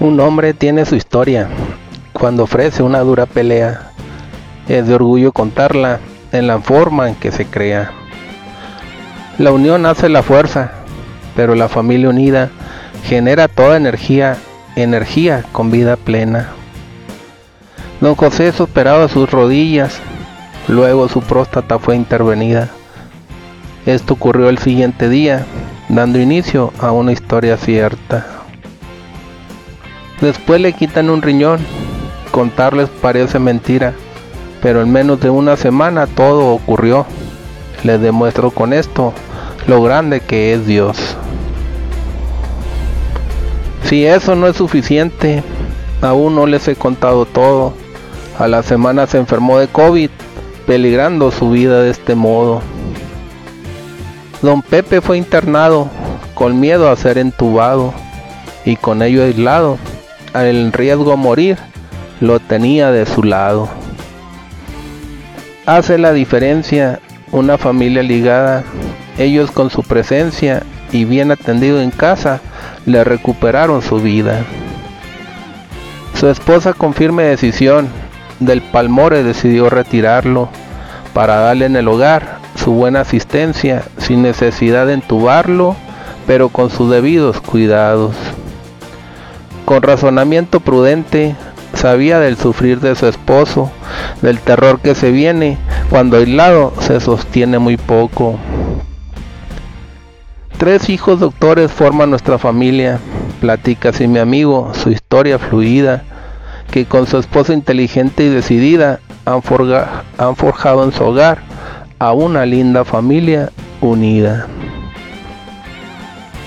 Un hombre tiene su historia. Cuando ofrece una dura pelea, es de orgullo contarla en la forma en que se crea. La unión hace la fuerza, pero la familia unida genera toda energía, energía con vida plena. Don José superaba sus rodillas, luego su próstata fue intervenida. Esto ocurrió el siguiente día, dando inicio a una historia cierta. Después le quitan un riñón, contarles parece mentira, pero en menos de una semana todo ocurrió. Les demuestro con esto lo grande que es Dios. Si eso no es suficiente, aún no les he contado todo. A la semana se enfermó de COVID, peligrando su vida de este modo. Don Pepe fue internado, con miedo a ser entubado, y con ello aislado, el riesgo a morir lo tenía de su lado. Hace la diferencia una familia ligada, ellos con su presencia y bien atendido en casa, le recuperaron su vida. Su esposa con firme decisión del Palmore decidió retirarlo para darle en el hogar su buena asistencia sin necesidad de entubarlo, pero con sus debidos cuidados. Con razonamiento prudente, sabía del sufrir de su esposo, del terror que se viene cuando aislado se sostiene muy poco. Tres hijos doctores forman nuestra familia. Platica así mi amigo su historia fluida, que con su esposa inteligente y decidida han, han forjado en su hogar a una linda familia unida.